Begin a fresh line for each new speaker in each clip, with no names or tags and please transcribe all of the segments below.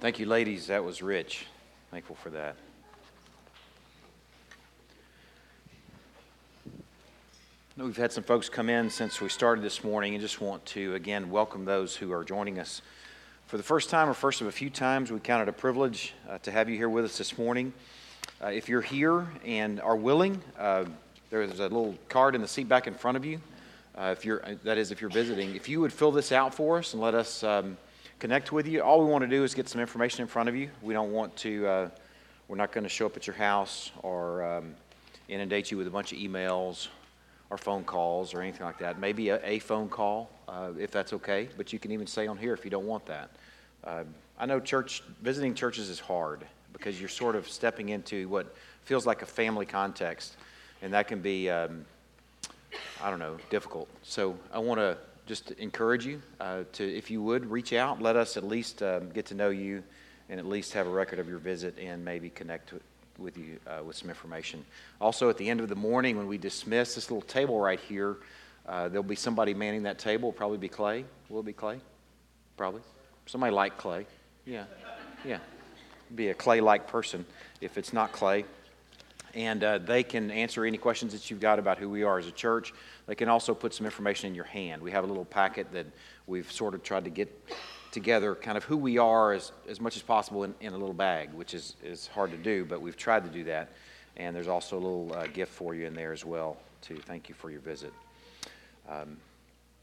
Thank you, ladies. That was rich. Thankful for that. We've had some folks come in since we started this morning and just want to again welcome those who are joining us for the first time or first of a few times. We count it a privilege uh, to have you here with us this morning. Uh, if you're here and are willing, uh, there's a little card in the seat back in front of you. Uh, if you're, that is, if you're visiting, if you would fill this out for us and let us um, connect with you, all we want to do is get some information in front of you. We don't want to. Uh, we're not going to show up at your house or um, inundate you with a bunch of emails or phone calls or anything like that. Maybe a, a phone call, uh, if that's okay, but you can even say on here if you don't want that. Uh, I know church visiting churches is hard because you're sort of stepping into what feels like a family context, and that can be, um, I don't know, difficult. So I want to just encourage you uh, to, if you would, reach out, let us at least um, get to know you, and at least have a record of your visit, and maybe connect with you uh, with some information. Also, at the end of the morning, when we dismiss this little table right here, uh, there'll be somebody manning that table. Probably be Clay. Will it be Clay? Probably. Somebody like Clay. Yeah. Yeah. Be a Clay like person if it's not Clay. And uh, they can answer any questions that you've got about who we are as a church. They can also put some information in your hand. We have a little packet that we've sort of tried to get together kind of who we are as, as much as possible in, in a little bag, which is, is hard to do, but we've tried to do that. And there's also a little uh, gift for you in there as well, to thank you for your visit. Um,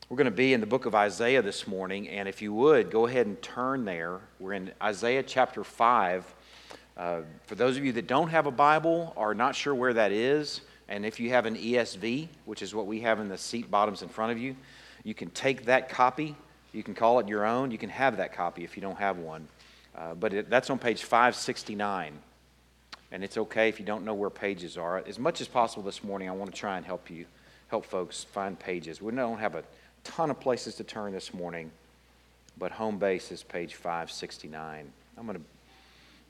we're going to be in the book of Isaiah this morning, and if you would, go ahead and turn there. We're in Isaiah chapter 5. Uh, for those of you that don't have a Bible or not sure where that is, and if you have an ESV, which is what we have in the seat bottoms in front of you, you can take that copy you can call it your own. You can have that copy if you don't have one. Uh, but it, that's on page 569. And it's okay if you don't know where pages are. As much as possible this morning, I want to try and help you, help folks find pages. We don't have a ton of places to turn this morning, but home base is page 569. I'm going to,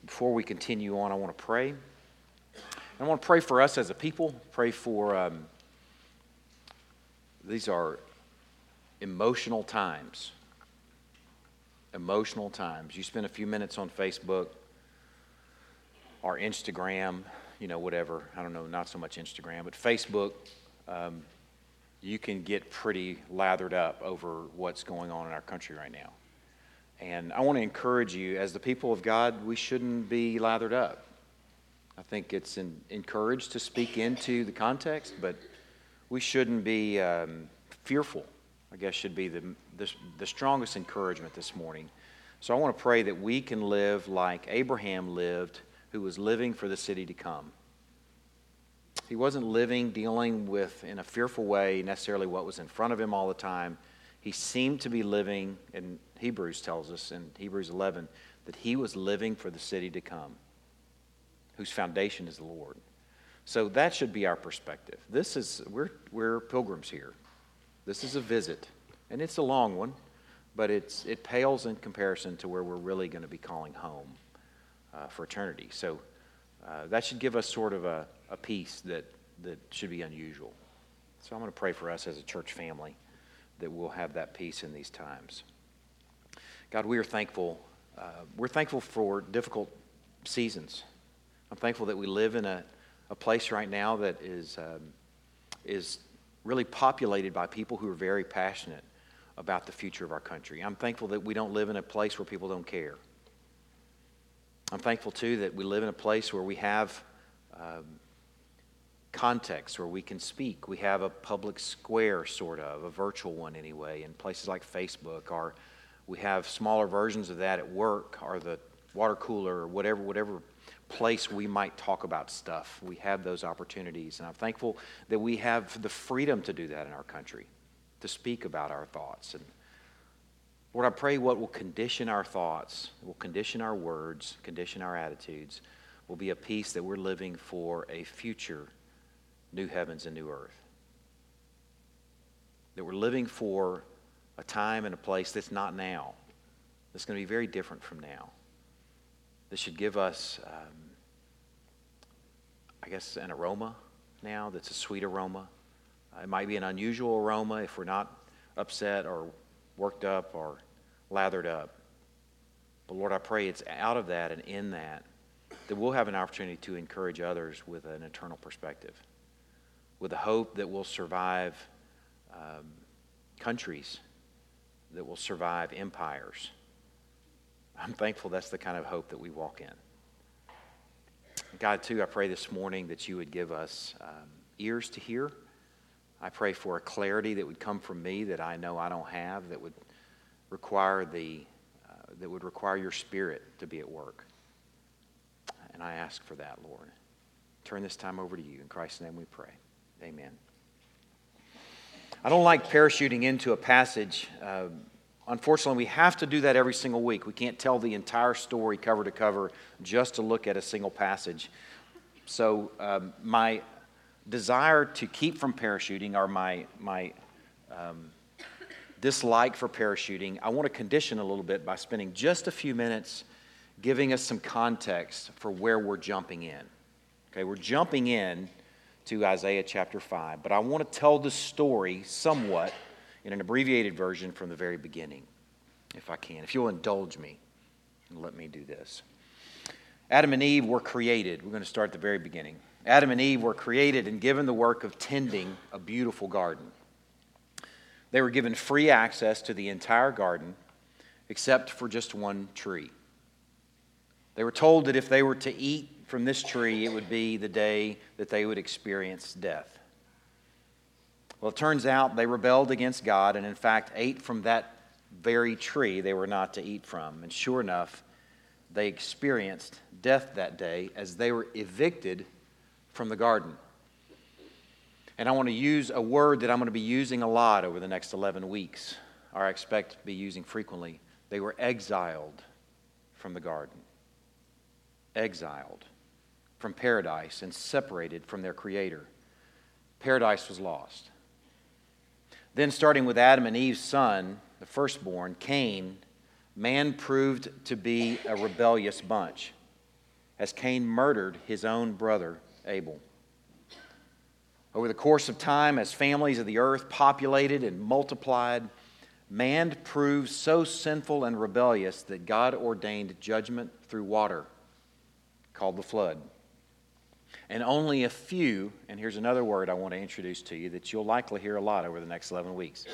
before we continue on, I want to pray. I want to pray for us as a people, pray for, um, these are emotional times emotional times. You spend a few minutes on Facebook or Instagram, you know, whatever. I don't know, not so much Instagram, but Facebook, um, you can get pretty lathered up over what's going on in our country right now. And I want to encourage you, as the people of God, we shouldn't be lathered up. I think it's in, encouraged to speak into the context, but we shouldn't be um, fearful I guess should be the, the, the strongest encouragement this morning. So I want to pray that we can live like Abraham lived, who was living for the city to come. He wasn't living, dealing with, in a fearful way, necessarily what was in front of him all the time. He seemed to be living, and Hebrews tells us in Hebrews 11, that he was living for the city to come, whose foundation is the Lord. So that should be our perspective. This is, we're, we're pilgrims here. This is a visit, and it's a long one, but it's, it pales in comparison to where we're really going to be calling home uh, for eternity. So uh, that should give us sort of a, a peace that, that should be unusual. So I'm going to pray for us as a church family that we'll have that peace in these times. God, we are thankful. Uh, we're thankful for difficult seasons. I'm thankful that we live in a, a place right now that is, um, is really populated by people who are very passionate about the future of our country. I'm thankful that we don't live in a place where people don't care. I'm thankful, too, that we live in a place where we have um, context, where we can speak. We have a public square, sort of, a virtual one anyway, in places like Facebook, or we have smaller versions of that at work, or the water cooler, or whatever, whatever place we might talk about stuff. We have those opportunities. And I'm thankful that we have the freedom to do that in our country, to speak about our thoughts. And Lord, I pray what will condition our thoughts, will condition our words, condition our attitudes, will be a peace that we're living for a future new heavens and new earth. That we're living for a time and a place that's not now, that's going to be very different from now. This should give us, um, I guess, an aroma now that's a sweet aroma. Uh, it might be an unusual aroma if we're not upset or worked up or lathered up. But Lord, I pray it's out of that and in that that we'll have an opportunity to encourage others with an eternal perspective, with a hope that we'll survive um, countries, that will survive empires. I'm thankful that's the kind of hope that we walk in. God, too, I pray this morning that you would give us um, ears to hear. I pray for a clarity that would come from me that I know I don't have, that would require the uh, that would require your spirit to be at work. And I ask for that, Lord. Turn this time over to you. In Christ's name we pray. Amen. I don't like parachuting into a passage. Uh, unfortunately, we have to do that every single week. We can't tell the entire story cover to cover just to look at a single passage. So, um, my desire to keep from parachuting or my, my um, dislike for parachuting, I want to condition a little bit by spending just a few minutes giving us some context for where we're jumping in. Okay, we're jumping in to Isaiah chapter 5, but I want to tell the story somewhat in an abbreviated version from the very beginning, if I can. If you'll indulge me and let me do this. Adam and Eve were created. We're going to start at the very beginning. Adam and Eve were created and given the work of tending a beautiful garden. They were given free access to the entire garden except for just one tree. They were told that if they were to eat from this tree, it would be the day that they would experience death. Well, it turns out they rebelled against God and, in fact, ate from that very tree they were not to eat from. And sure enough, they experienced death that day as they were evicted from the garden. And I want to use a word that I'm going to be using a lot over the next 11 weeks, or I expect to be using frequently. They were exiled from the garden. Exiled from paradise and separated from their Creator. Paradise was lost. Then, starting with Adam and Eve's son, the firstborn, Cain, man proved to be a rebellious bunch, as Cain murdered his own brother, Abel. Over the course of time, as families of the earth populated and multiplied, man proved so sinful and rebellious that God ordained judgment through water, called the flood. And only a few, and here's another word I want to introduce to you that you'll likely hear a lot over the next 11 weeks.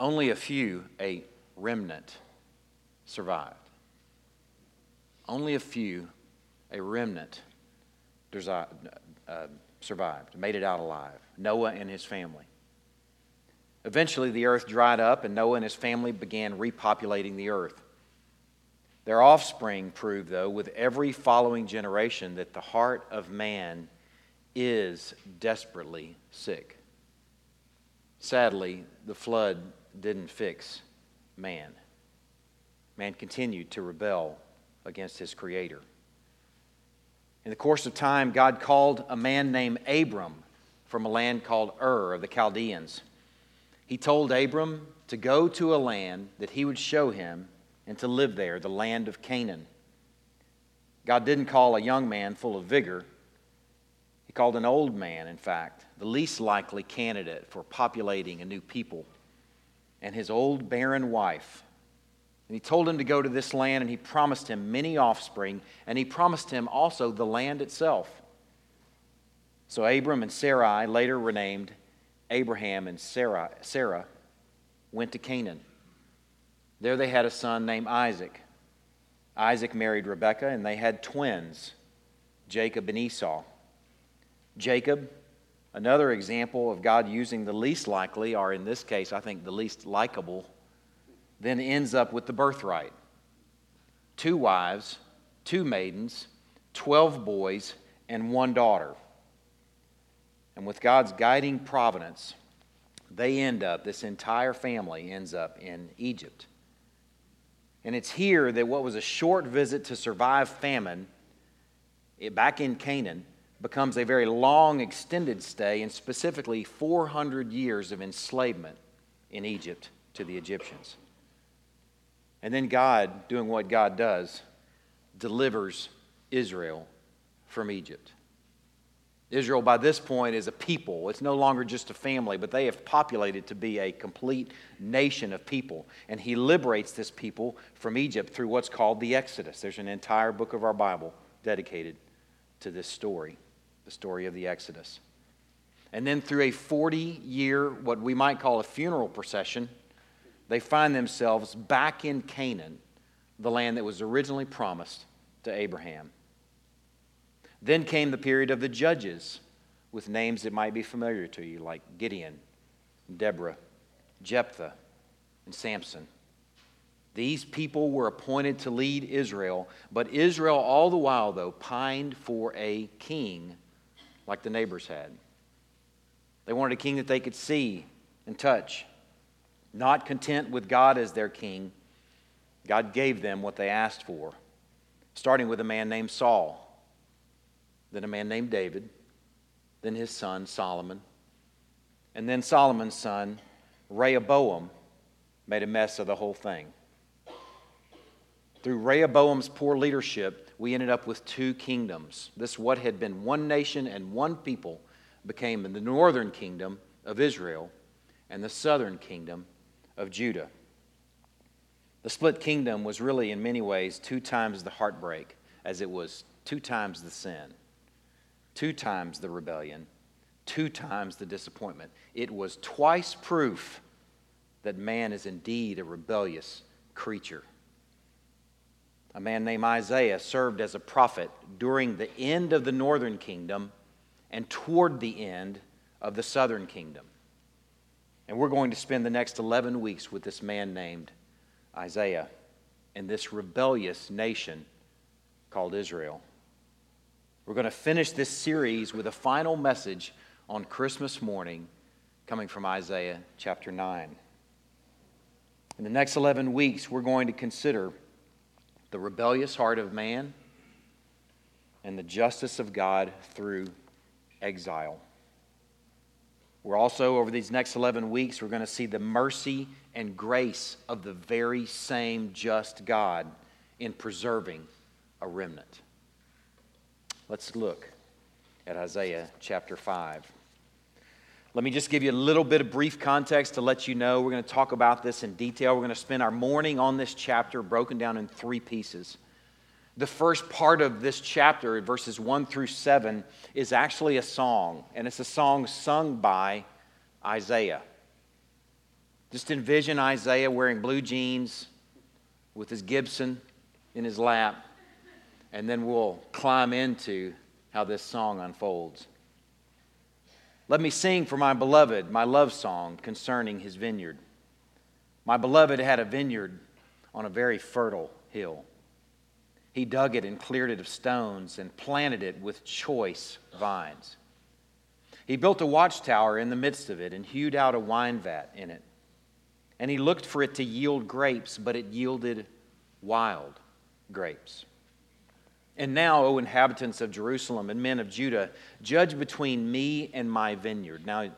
Only a few, a remnant, survived. Only a few, a remnant, uh, survived, made it out alive Noah and his family. Eventually, the earth dried up, and Noah and his family began repopulating the earth. Their offspring proved, though, with every following generation, that the heart of man is desperately sick. Sadly, the flood didn't fix man. Man continued to rebel against his Creator. In the course of time, God called a man named Abram from a land called Ur of the Chaldeans. He told Abram to go to a land that he would show him and to live there, the land of Canaan. God didn't call a young man full of vigor. He called an old man, in fact, the least likely candidate for populating a new people, and his old barren wife and he told him to go to this land, and he promised him many offspring, and he promised him also the land itself. So Abram and Sarai, later renamed Abraham and Sarah, Sarah, went to Canaan. There they had a son named Isaac. Isaac married Rebekah, and they had twins, Jacob and Esau. Jacob, another example of God using the least likely, or in this case, I think the least likable then ends up with the birthright two wives, two maidens, 12 boys, and one daughter. And with God's guiding providence, they end up, this entire family ends up in Egypt. And it's here that what was a short visit to survive famine it, back in Canaan becomes a very long, extended stay, and specifically 400 years of enslavement in Egypt to the Egyptians. And then God, doing what God does, delivers Israel from Egypt. Israel, by this point, is a people. It's no longer just a family, but they have populated to be a complete nation of people. And he liberates this people from Egypt through what's called the Exodus. There's an entire book of our Bible dedicated to this story, the story of the Exodus. And then through a 40 year, what we might call a funeral procession, they find themselves back in Canaan, the land that was originally promised to Abraham. Then came the period of the judges with names that might be familiar to you, like Gideon, Deborah, Jephthah, and Samson. These people were appointed to lead Israel, but Israel, all the while, though, pined for a king like the neighbors had. They wanted a king that they could see and touch. Not content with God as their king, God gave them what they asked for, starting with a man named Saul then a man named David, then his son Solomon, and then Solomon's son Rehoboam made a mess of the whole thing. Through Rehoboam's poor leadership, we ended up with two kingdoms. This, what had been one nation and one people, became the northern kingdom of Israel and the southern kingdom of Judah. The split kingdom was really, in many ways, two times the heartbreak as it was two times the sin two times the rebellion, two times the disappointment. It was twice proof that man is indeed a rebellious creature. A man named Isaiah served as a prophet during the end of the northern kingdom and toward the end of the southern kingdom. And we're going to spend the next 11 weeks with this man named Isaiah and this rebellious nation called Israel. We're going to finish this series with a final message on Christmas morning coming from Isaiah chapter 9. In the next 11 weeks, we're going to consider the rebellious heart of man and the justice of God through exile. We're also, over these next 11 weeks, we're going to see the mercy and grace of the very same just God in preserving a remnant. Let's look at Isaiah chapter 5. Let me just give you a little bit of brief context to let you know. We're going to talk about this in detail. We're going to spend our morning on this chapter broken down in three pieces. The first part of this chapter, verses 1 through 7, is actually a song, and it's a song sung by Isaiah. Just envision Isaiah wearing blue jeans with his Gibson in his lap and then we'll climb into how this song unfolds. Let me sing for my beloved my love song concerning his vineyard. My beloved had a vineyard on a very fertile hill. He dug it and cleared it of stones and planted it with choice vines. He built a watchtower in the midst of it and hewed out a wine vat in it. And he looked for it to yield grapes, but it yielded wild grapes. And now, O inhabitants of Jerusalem and men of Judah, judge between me and my vineyard. Now, I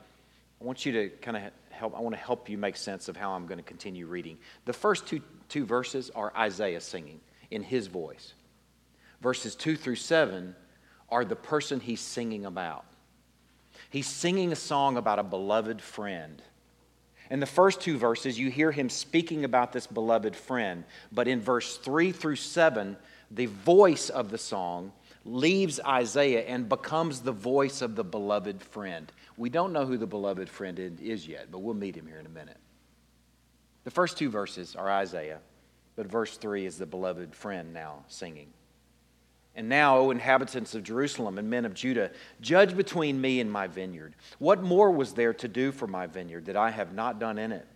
want you to kind of help, I want to help you make sense of how I'm going to continue reading. The first two, two verses are Isaiah singing in his voice. Verses 2 through 7 are the person he's singing about. He's singing a song about a beloved friend. In the first two verses, you hear him speaking about this beloved friend. But in verse 3 through 7, the voice of the song leaves Isaiah and becomes the voice of the beloved friend. We don't know who the beloved friend is yet, but we'll meet him here in a minute. The first two verses are Isaiah, but verse 3 is the beloved friend now singing. And now, O inhabitants of Jerusalem and men of Judah, judge between me and my vineyard. What more was there to do for my vineyard that I have not done in it?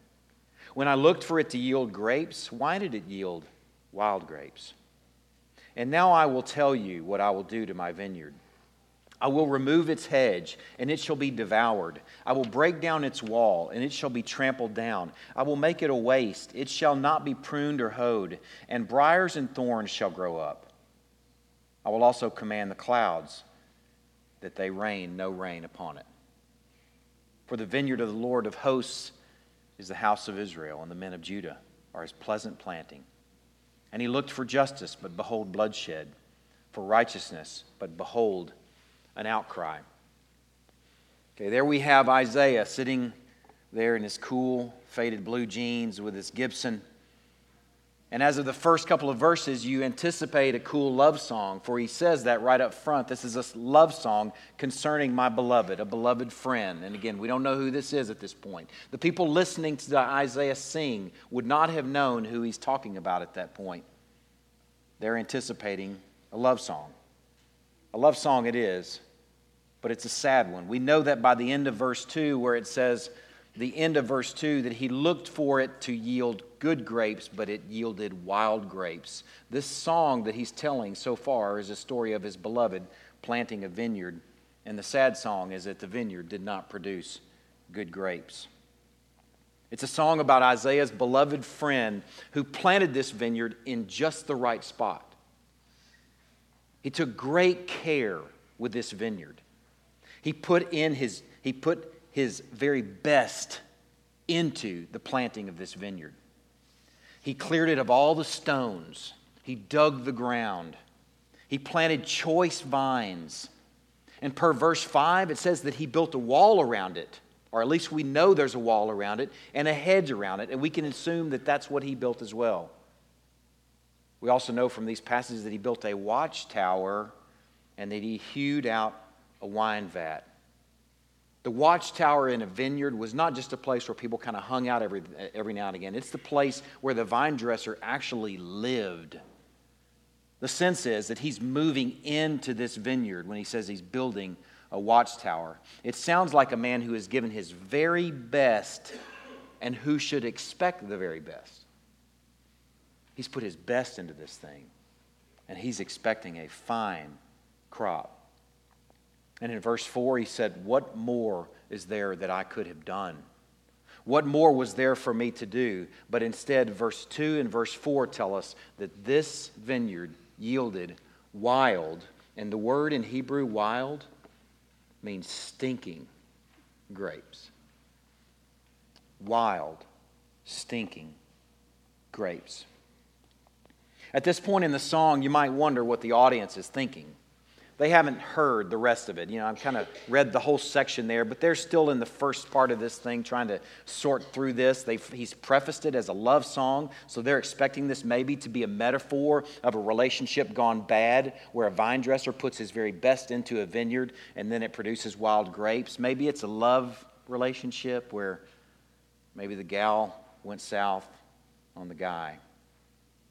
When I looked for it to yield grapes, why did it yield wild grapes? And now I will tell you what I will do to my vineyard. I will remove its hedge, and it shall be devoured. I will break down its wall, and it shall be trampled down. I will make it a waste. It shall not be pruned or hoed, and briers and thorns shall grow up. I will also command the clouds that they rain no rain upon it. For the vineyard of the Lord of hosts is the house of Israel, and the men of Judah are his pleasant planting. And he looked for justice, but behold, bloodshed, for righteousness, but behold, an outcry. Okay, there we have Isaiah sitting there in his cool, faded blue jeans with his Gibson and as of the first couple of verses, you anticipate a cool love song, for he says that right up front. This is a love song concerning my beloved, a beloved friend. And again, we don't know who this is at this point. The people listening to Isaiah sing would not have known who he's talking about at that point. They're anticipating a love song. A love song it is, but it's a sad one. We know that by the end of verse 2, where it says, the end of verse 2, that he looked for it to yield good grapes, but it yielded wild grapes. This song that he's telling so far is a story of his beloved planting a vineyard. And the sad song is that the vineyard did not produce good grapes. It's a song about Isaiah's beloved friend who planted this vineyard in just the right spot. He took great care with this vineyard. He put in his, he put his very best into the planting of this vineyard. He cleared it of all the stones. He dug the ground. He planted choice vines. And per verse 5, it says that he built a wall around it, or at least we know there's a wall around it, and a hedge around it, and we can assume that that's what he built as well. We also know from these passages that he built a watchtower and that he hewed out a wine vat. The watchtower in a vineyard was not just a place where people kind of hung out every, every now and again. It's the place where the vine dresser actually lived. The sense is that he's moving into this vineyard when he says he's building a watchtower. It sounds like a man who has given his very best and who should expect the very best. He's put his best into this thing, and he's expecting a fine crop. And in verse 4, he said, What more is there that I could have done? What more was there for me to do? But instead, verse 2 and verse 4 tell us that this vineyard yielded wild. And the word in Hebrew, wild, means stinking grapes. Wild, stinking grapes. At this point in the song, you might wonder what the audience is thinking they haven't heard the rest of it. You know, I've kind of read the whole section there, but they're still in the first part of this thing trying to sort through this. They've, he's prefaced it as a love song, so they're expecting this maybe to be a metaphor of a relationship gone bad where a vine dresser puts his very best into a vineyard and then it produces wild grapes. Maybe it's a love relationship where maybe the gal went south on the guy.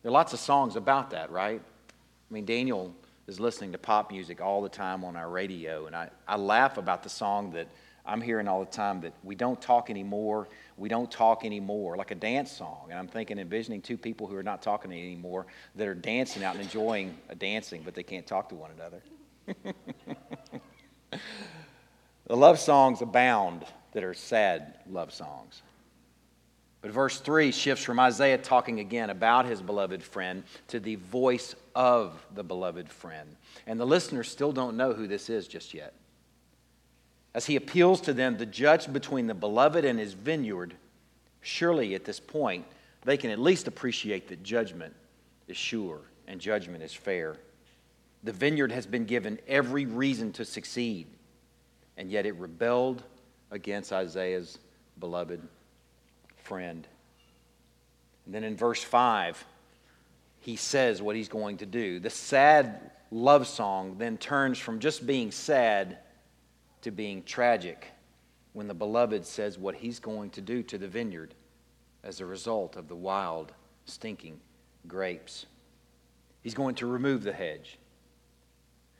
There are lots of songs about that, right? I mean, Daniel is listening to pop music all the time on our radio. And I, I laugh about the song that I'm hearing all the time that we don't talk anymore, we don't talk anymore, like a dance song. And I'm thinking, envisioning two people who are not talking anymore that are dancing out and enjoying a dancing, but they can't talk to one another. the love songs abound that are sad love songs. But verse 3 shifts from Isaiah talking again about his beloved friend to the voice of the beloved friend. And the listeners still don't know who this is just yet. As he appeals to them to judge between the beloved and his vineyard, surely at this point, they can at least appreciate that judgment is sure and judgment is fair. The vineyard has been given every reason to succeed, and yet it rebelled against Isaiah's beloved friend. And then in verse 5, he says what he's going to do. The sad love song then turns from just being sad to being tragic when the beloved says what he's going to do to the vineyard as a result of the wild, stinking grapes. He's going to remove the hedge,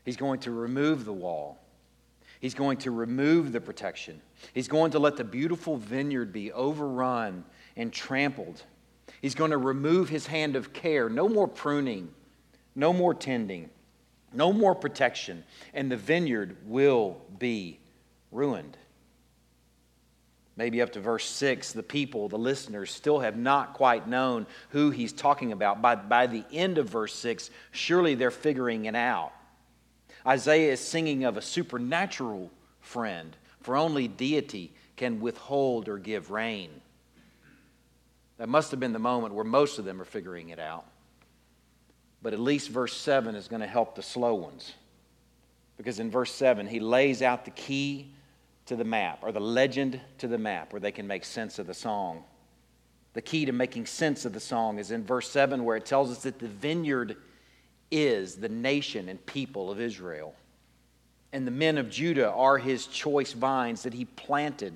he's going to remove the wall. He's going to remove the protection. He's going to let the beautiful vineyard be overrun and trampled. He's going to remove his hand of care. No more pruning, no more tending, no more protection. And the vineyard will be ruined. Maybe up to verse 6, the people, the listeners, still have not quite known who he's talking about. By, by the end of verse 6, surely they're figuring it out. Isaiah is singing of a supernatural friend, for only deity can withhold or give rain. That must have been the moment where most of them are figuring it out. But at least verse 7 is going to help the slow ones. Because in verse 7, he lays out the key to the map, or the legend to the map, where they can make sense of the song. The key to making sense of the song is in verse 7, where it tells us that the vineyard is the nation and people of Israel. And the men of Judah are his choice vines that he planted.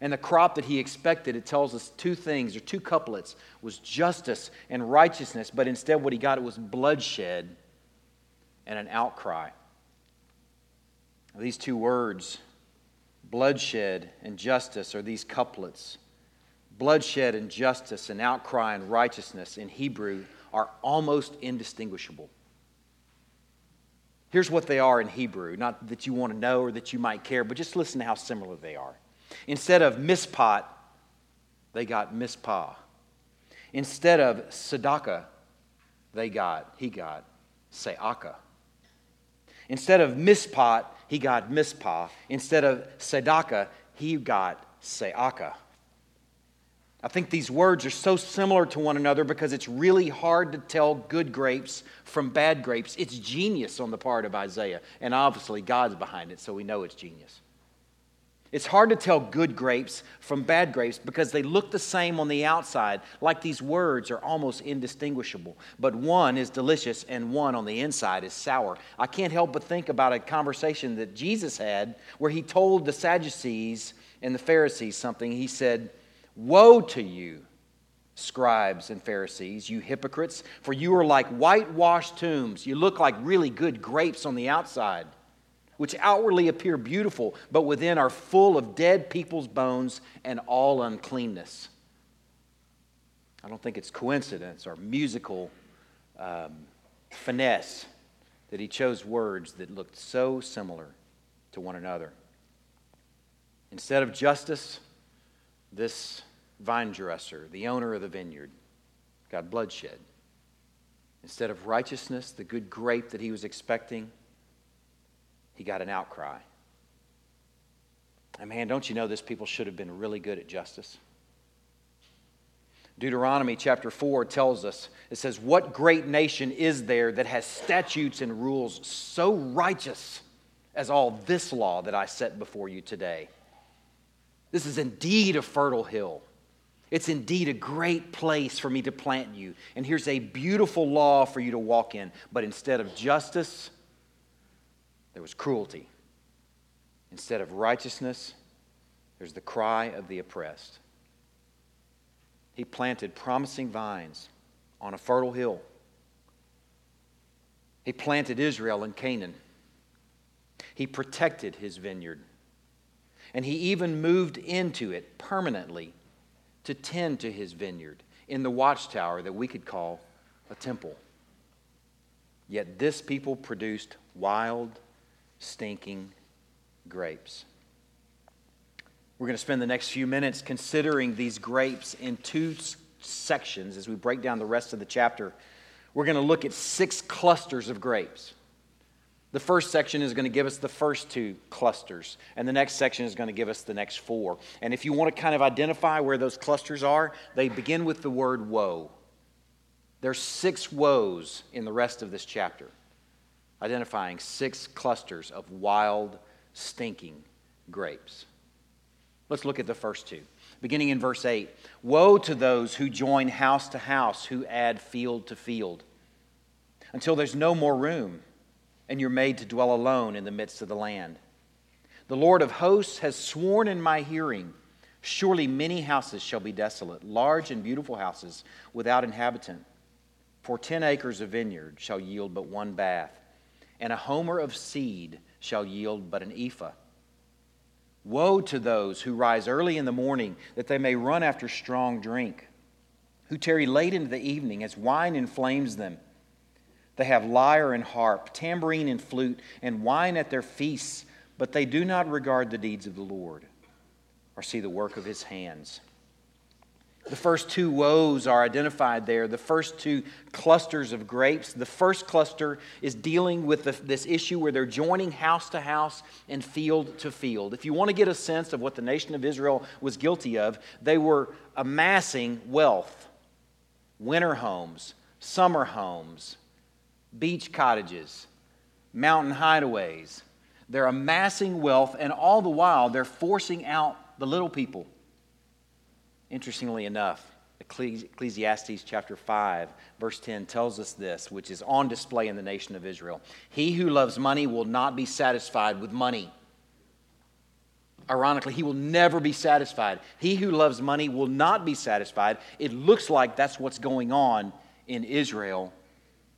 And the crop that he expected, it tells us two things, or two couplets, was justice and righteousness, but instead what he got it was bloodshed and an outcry. These two words, bloodshed and justice, are these couplets. Bloodshed and justice and outcry and righteousness in Hebrew are almost indistinguishable. Here's what they are in Hebrew, not that you want to know or that you might care, but just listen to how similar they are. Instead of mispot, they got mispah. Instead of sadaka, they got, he got se'aka. Instead of mispot, he got mispah. Instead of sadaka, he got se'aka. I think these words are so similar to one another because it's really hard to tell good grapes from bad grapes. It's genius on the part of Isaiah, and obviously God's behind it, so we know it's genius. It's hard to tell good grapes from bad grapes because they look the same on the outside, like these words are almost indistinguishable. But one is delicious and one on the inside is sour. I can't help but think about a conversation that Jesus had where he told the Sadducees and the Pharisees something. He said, Woe to you, scribes and Pharisees, you hypocrites, for you are like whitewashed tombs. You look like really good grapes on the outside which outwardly appear beautiful, but within are full of dead people's bones and all uncleanness. I don't think it's coincidence or musical um, finesse that he chose words that looked so similar to one another. Instead of justice, this vine dresser, the owner of the vineyard, got bloodshed. Instead of righteousness, the good grape that he was expecting, he got an outcry. And man, don't you know this people should have been really good at justice? Deuteronomy chapter 4 tells us it says, What great nation is there that has statutes and rules so righteous as all this law that I set before you today? This is indeed a fertile hill. It's indeed a great place for me to plant you. And here's a beautiful law for you to walk in. But instead of justice, there was cruelty. Instead of righteousness, there's the cry of the oppressed. He planted promising vines on a fertile hill. He planted Israel in Canaan. He protected his vineyard. And he even moved into it permanently to tend to his vineyard in the watchtower that we could call a temple. Yet this people produced wild stinking grapes. We're going to spend the next few minutes considering these grapes in two sections as we break down the rest of the chapter. We're going to look at six clusters of grapes. The first section is going to give us the first two clusters, and the next section is going to give us the next four. And if you want to kind of identify where those clusters are, they begin with the word woe. There's six woes in the rest of this chapter identifying six clusters of wild, stinking grapes. Let's look at the first two. Beginning in verse 8 Woe to those who join house to house, who add field to field, until there's no more room, and you're made to dwell alone in the midst of the land. The Lord of hosts has sworn in my hearing Surely many houses shall be desolate, large and beautiful houses without inhabitant. For ten acres of vineyard shall yield but one bath and a homer of seed shall yield but an ephah. Woe to those who rise early in the morning that they may run after strong drink, who tarry late into the evening as wine inflames them. They have lyre and harp, tambourine and flute, and wine at their feasts, but they do not regard the deeds of the Lord or see the work of his hands. The first two woes are identified there, the first two clusters of grapes. The first cluster is dealing with the, this issue where they're joining house to house and field to field. If you want to get a sense of what the nation of Israel was guilty of, they were amassing wealth, winter homes, summer homes, beach cottages, mountain hideaways. They're amassing wealth, and all the while, they're forcing out the little people. Interestingly enough, Ecclesiastes chapter 5, verse 10 tells us this, which is on display in the nation of Israel. He who loves money will not be satisfied with money. Ironically, he will never be satisfied. He who loves money will not be satisfied. It looks like that's what's going on in Israel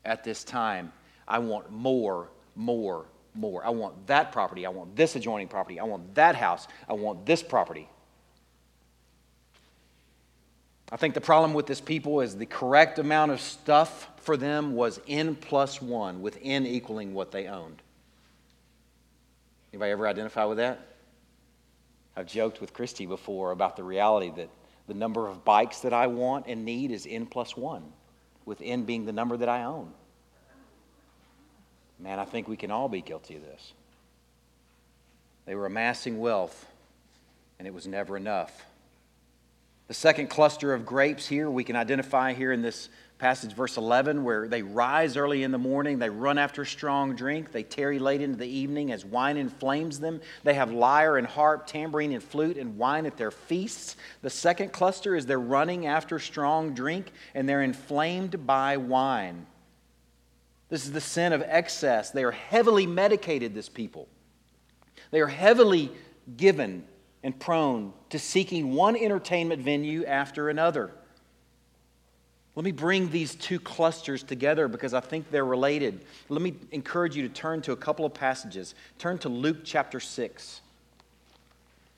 at this time. I want more, more, more. I want that property. I want this adjoining property. I want that house. I want this property. I think the problem with this people is the correct amount of stuff for them was n plus one, with n equaling what they owned. Anybody ever identify with that? I've joked with Christy before about the reality that the number of bikes that I want and need is n plus one, with n being the number that I own. Man, I think we can all be guilty of this. They were amassing wealth, and it was never enough. The second cluster of grapes here we can identify here in this passage, verse 11, where they rise early in the morning, they run after strong drink, they tarry late into the evening as wine inflames them. They have lyre and harp, tambourine and flute, and wine at their feasts. The second cluster is they're running after strong drink and they're inflamed by wine. This is the sin of excess. They are heavily medicated, this people. They are heavily given and prone to seeking one entertainment venue after another. Let me bring these two clusters together because I think they're related. Let me encourage you to turn to a couple of passages. Turn to Luke chapter 6.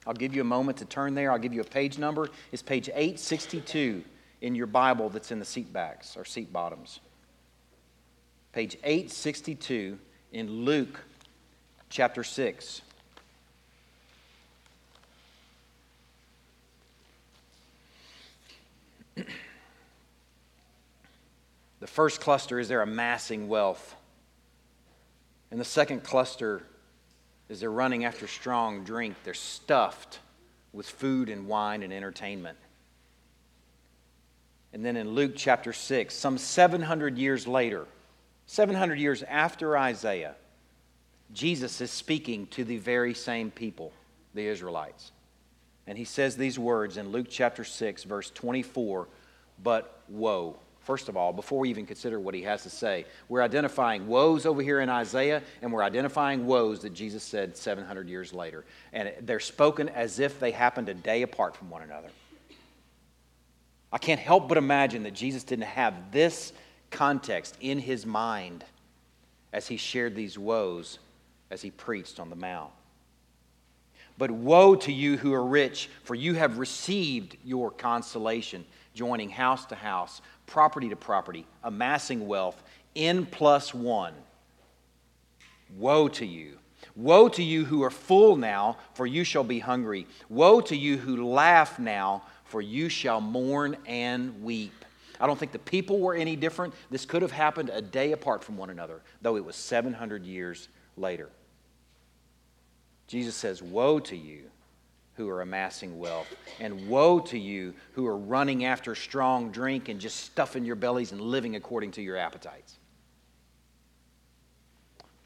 I'll give you a moment to turn there. I'll give you a page number. It's page 862 in your Bible that's in the seat backs or seat bottoms. Page 862 in Luke chapter 6. the first cluster is they're amassing wealth. And the second cluster is they're running after strong drink. They're stuffed with food and wine and entertainment. And then in Luke chapter 6, some 700 years later, 700 years after Isaiah, Jesus is speaking to the very same people, the Israelites. And he says these words in Luke chapter 6, verse 24 But woe. First of all, before we even consider what he has to say, we're identifying woes over here in Isaiah, and we're identifying woes that Jesus said 700 years later. And they're spoken as if they happened a day apart from one another. I can't help but imagine that Jesus didn't have this context in his mind as he shared these woes as he preached on the Mount. But woe to you who are rich, for you have received your consolation, joining house to house, property to property, amassing wealth, n plus one. Woe to you. Woe to you who are full now, for you shall be hungry. Woe to you who laugh now, for you shall mourn and weep. I don't think the people were any different. This could have happened a day apart from one another, though it was 700 years later. Jesus says, Woe to you who are amassing wealth, and woe to you who are running after strong drink and just stuffing your bellies and living according to your appetites.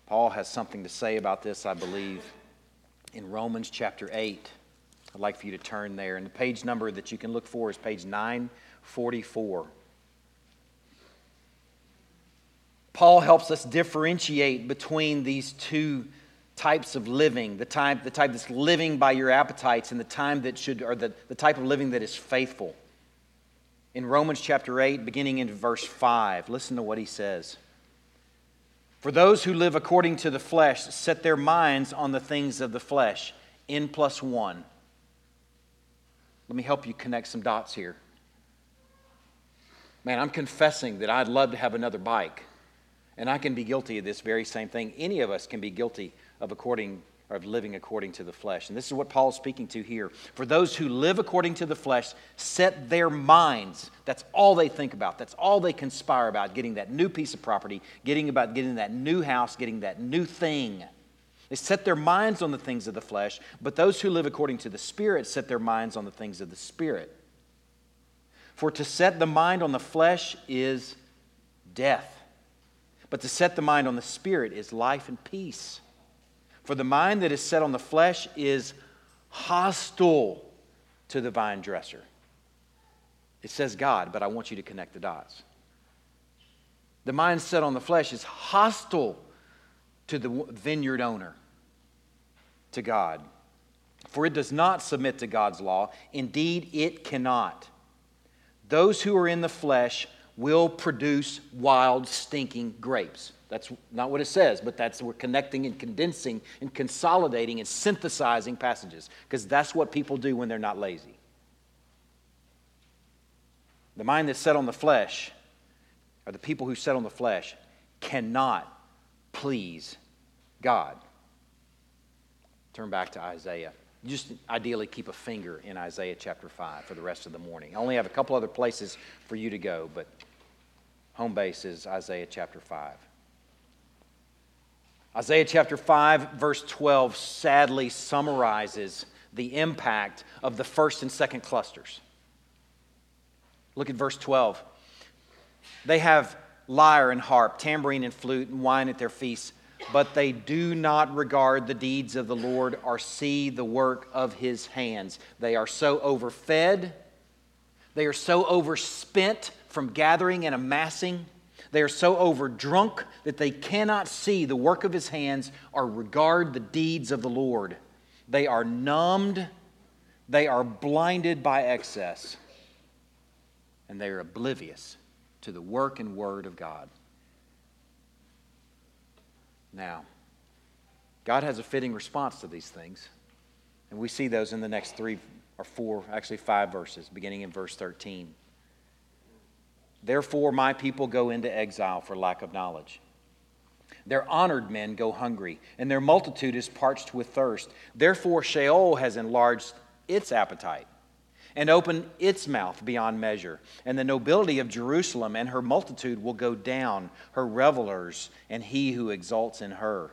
Paul has something to say about this, I believe, in Romans chapter 8. I'd like for you to turn there. And the page number that you can look for is page 944. Paul helps us differentiate between these two types of living the type, the type that's living by your appetites and the time that should or the, the type of living that is faithful. In romans chapter 8 beginning in verse 5 listen to what he says. For those who live according to the flesh set their minds on the things of the flesh. N plus one. Let me help you connect some dots here. Man i'm confessing that i'd love to have another bike and i can be guilty of this very same thing. Any of us can be guilty of according of living according to the flesh. And this is what Paul is speaking to here. For those who live according to the flesh, set their minds. That's all they think about. That's all they conspire about, getting that new piece of property, getting about getting that new house, getting that new thing. They set their minds on the things of the flesh, but those who live according to the Spirit set their minds on the things of the Spirit. For to set the mind on the flesh is death, but to set the mind on the Spirit is life and peace. For the mind that is set on the flesh is hostile to the vine dresser. It says God, but I want you to connect the dots. The mind set on the flesh is hostile to the vineyard owner, to God. For it does not submit to God's law. Indeed, it cannot. Those who are in the flesh will produce wild, stinking grapes. That's not what it says, but that's we're connecting and condensing and consolidating and synthesizing passages because that's what people do when they're not lazy. The mind that's set on the flesh, or the people who set on the flesh, cannot please God. Turn back to Isaiah. Just ideally keep a finger in Isaiah chapter 5 for the rest of the morning. I only have a couple other places for you to go, but home base is Isaiah chapter 5. Isaiah chapter 5, verse 12, sadly summarizes the impact of the first and second clusters. Look at verse 12. They have lyre and harp, tambourine and flute, and wine at their feasts, but they do not regard the deeds of the Lord or see the work of his hands. They are so overfed, they are so overspent from gathering and amassing they are so overdrunk that they cannot see the work of his hands or regard the deeds of the Lord. They are numbed, they are blinded by excess, and they are oblivious to the work and word of God. Now, God has a fitting response to these things, and we see those in the next three or four, actually five verses, beginning in verse 13. Therefore, my people go into exile for lack of knowledge. Their honored men go hungry, and their multitude is parched with thirst. Therefore, Sheol has enlarged its appetite and opened its mouth beyond measure. And the nobility of Jerusalem and her multitude will go down, her revelers, and he who exalts in her.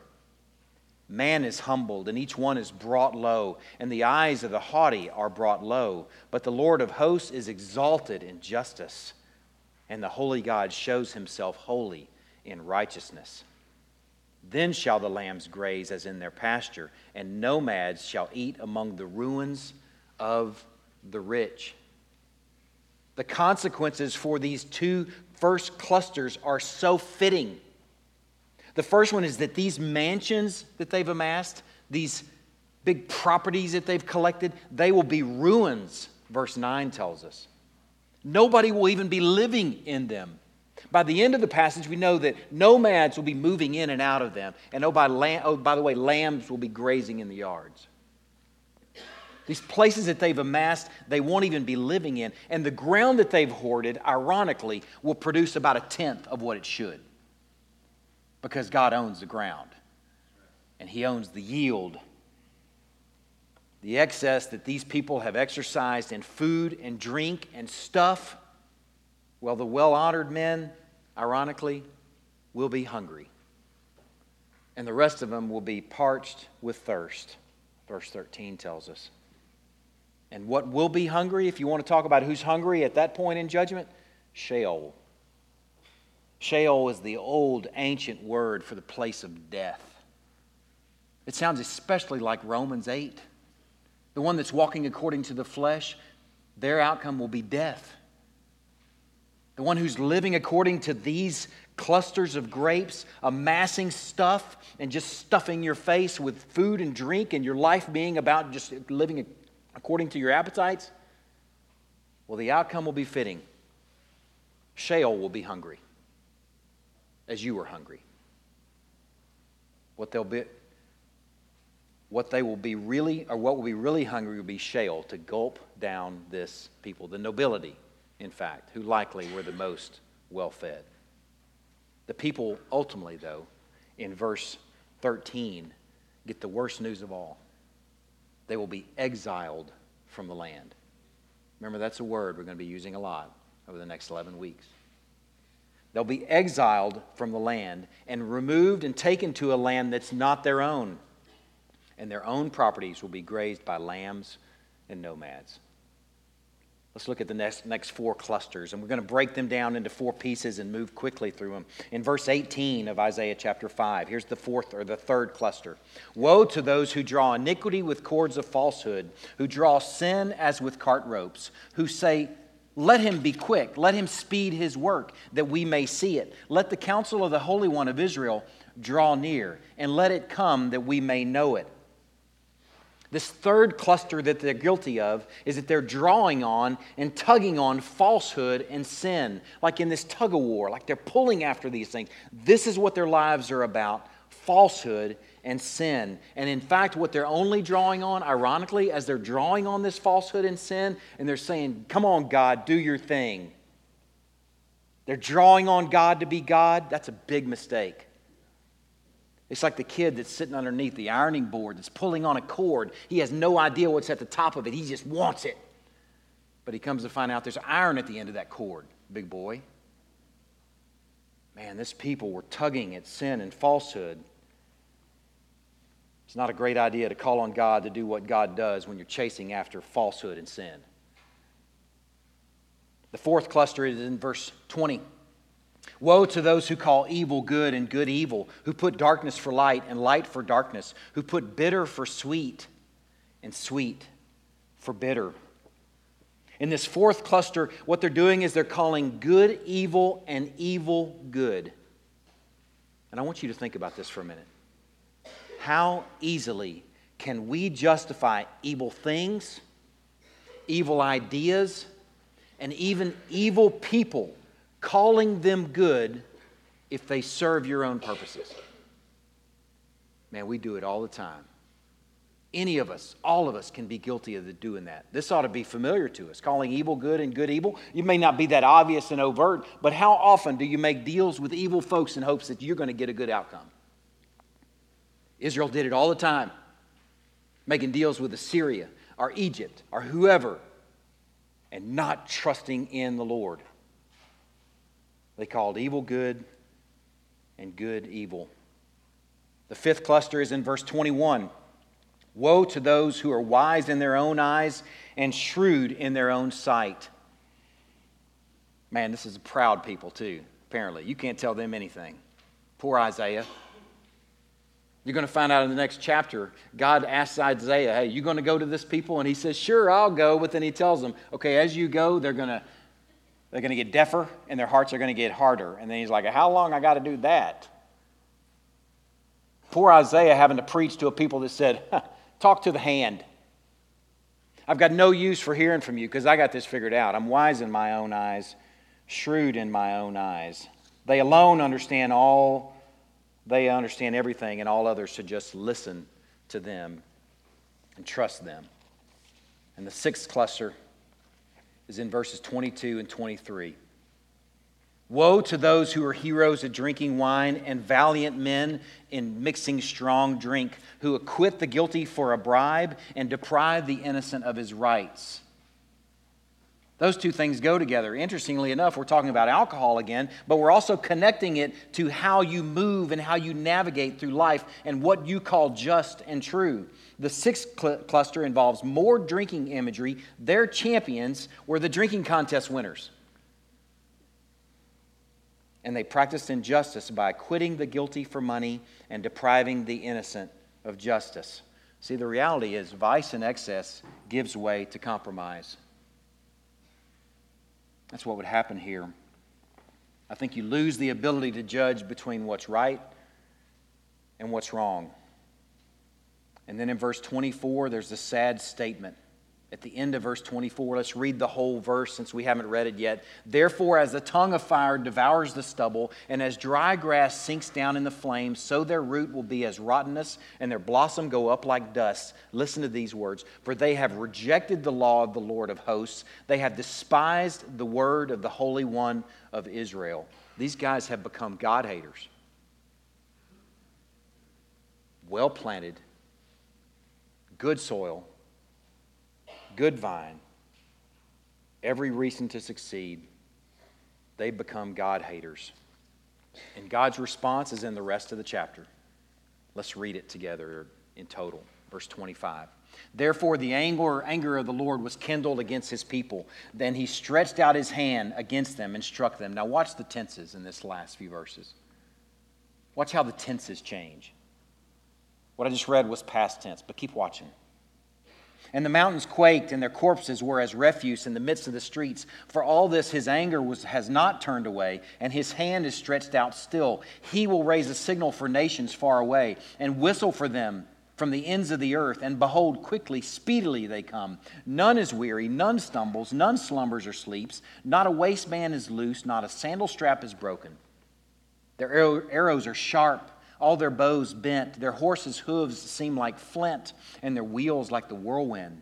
Man is humbled, and each one is brought low, and the eyes of the haughty are brought low. But the Lord of hosts is exalted in justice and the holy God shows himself holy in righteousness. Then shall the lambs graze as in their pasture, and nomads shall eat among the ruins of the rich. The consequences for these two first clusters are so fitting. The first one is that these mansions that they've amassed, these big properties that they've collected, they will be ruins, verse 9 tells us. Nobody will even be living in them. By the end of the passage, we know that nomads will be moving in and out of them. And oh by, oh, by the way, lambs will be grazing in the yards. These places that they've amassed, they won't even be living in. And the ground that they've hoarded, ironically, will produce about a tenth of what it should. Because God owns the ground, and He owns the yield the excess that these people have exercised in food and drink and stuff, well, the well honored men, ironically, will be hungry. And the rest of them will be parched with thirst, verse 13 tells us. And what will be hungry, if you want to talk about who's hungry at that point in judgment? Sheol. Sheol is the old ancient word for the place of death. It sounds especially like Romans 8 the one that's walking according to the flesh, their outcome will be death. The one who's living according to these clusters of grapes, amassing stuff and just stuffing your face with food and drink, and your life being about just living according to your appetites, well, the outcome will be fitting. Sheol will be hungry, as you were hungry. What they'll be, what they will be really, or what will be really hungry will be Sheol to gulp down this people, the nobility, in fact, who likely were the most well fed. The people ultimately, though, in verse 13, get the worst news of all. They will be exiled from the land. Remember, that's a word we're going to be using a lot over the next 11 weeks. They'll be exiled from the land and removed and taken to a land that's not their own and their own properties will be grazed by lambs and nomads. Let's look at the next, next four clusters, and we're going to break them down into four pieces and move quickly through them. In verse 18 of Isaiah chapter 5, here's the fourth or the third cluster Woe to those who draw iniquity with cords of falsehood, who draw sin as with cart ropes, who say, Let him be quick, let him speed his work, that we may see it. Let the counsel of the Holy One of Israel draw near, and let it come that we may know it. This third cluster that they're guilty of is that they're drawing on and tugging on falsehood and sin, like in this tug of war, like they're pulling after these things. This is what their lives are about falsehood and sin. And in fact, what they're only drawing on, ironically, as they're drawing on this falsehood and sin, and they're saying, Come on, God, do your thing. They're drawing on God to be God. That's a big mistake. It's like the kid that's sitting underneath the ironing board that's pulling on a cord. He has no idea what's at the top of it, he just wants it. But he comes to find out there's iron at the end of that cord, big boy. Man, this people were tugging at sin and falsehood. It's not a great idea to call on God to do what God does when you're chasing after falsehood and sin. The fourth cluster is in verse 20. Woe to those who call evil good and good evil, who put darkness for light and light for darkness, who put bitter for sweet and sweet for bitter. In this fourth cluster, what they're doing is they're calling good evil and evil good. And I want you to think about this for a minute. How easily can we justify evil things, evil ideas, and even evil people? Calling them good if they serve your own purposes. Man, we do it all the time. Any of us, all of us, can be guilty of doing that. This ought to be familiar to us, calling evil good and good evil. You may not be that obvious and overt, but how often do you make deals with evil folks in hopes that you're going to get a good outcome? Israel did it all the time, making deals with Assyria or Egypt or whoever, and not trusting in the Lord. They called evil good and good evil. The fifth cluster is in verse 21. Woe to those who are wise in their own eyes and shrewd in their own sight. Man, this is a proud people, too, apparently. You can't tell them anything. Poor Isaiah. You're going to find out in the next chapter, God asks Isaiah, Hey, you going to go to this people? And he says, Sure, I'll go. But then he tells them, Okay, as you go, they're going to they're going to get deafer and their hearts are going to get harder. And then he's like, How long I got to do that? Poor Isaiah having to preach to a people that said, Talk to the hand. I've got no use for hearing from you because I got this figured out. I'm wise in my own eyes, shrewd in my own eyes. They alone understand all, they understand everything, and all others should just listen to them and trust them. And the sixth cluster is in verses 22 and 23. Woe to those who are heroes at drinking wine and valiant men in mixing strong drink, who acquit the guilty for a bribe and deprive the innocent of his rights. Those two things go together. Interestingly enough, we're talking about alcohol again, but we're also connecting it to how you move and how you navigate through life and what you call just and true. The sixth cl- cluster involves more drinking imagery. Their champions were the drinking contest winners. And they practiced injustice by acquitting the guilty for money and depriving the innocent of justice. See, the reality is vice and excess gives way to compromise. That's what would happen here. I think you lose the ability to judge between what's right and what's wrong. And then in verse 24, there's a sad statement. At the end of verse 24, let's read the whole verse since we haven't read it yet. Therefore, as the tongue of fire devours the stubble, and as dry grass sinks down in the flames, so their root will be as rottenness, and their blossom go up like dust. Listen to these words For they have rejected the law of the Lord of hosts, they have despised the word of the Holy One of Israel. These guys have become God haters. Well planted good soil, good vine, every reason to succeed, they become God haters. And God's response is in the rest of the chapter. Let's read it together in total. verse 25. Therefore, the anger, anger of the Lord was kindled against his people. Then he stretched out his hand against them and struck them. Now, watch the tenses in this last few verses. Watch how the tenses change. What I just read was past tense, but keep watching. And the mountains quaked, and their corpses were as refuse in the midst of the streets. For all this, his anger was, has not turned away, and his hand is stretched out still. He will raise a signal for nations far away, and whistle for them from the ends of the earth. And behold, quickly, speedily they come. None is weary, none stumbles, none slumbers or sleeps. Not a waistband is loose, not a sandal strap is broken. Their arrows are sharp all their bows bent. Their horses' hooves seem like flint, and their wheels like the whirlwind.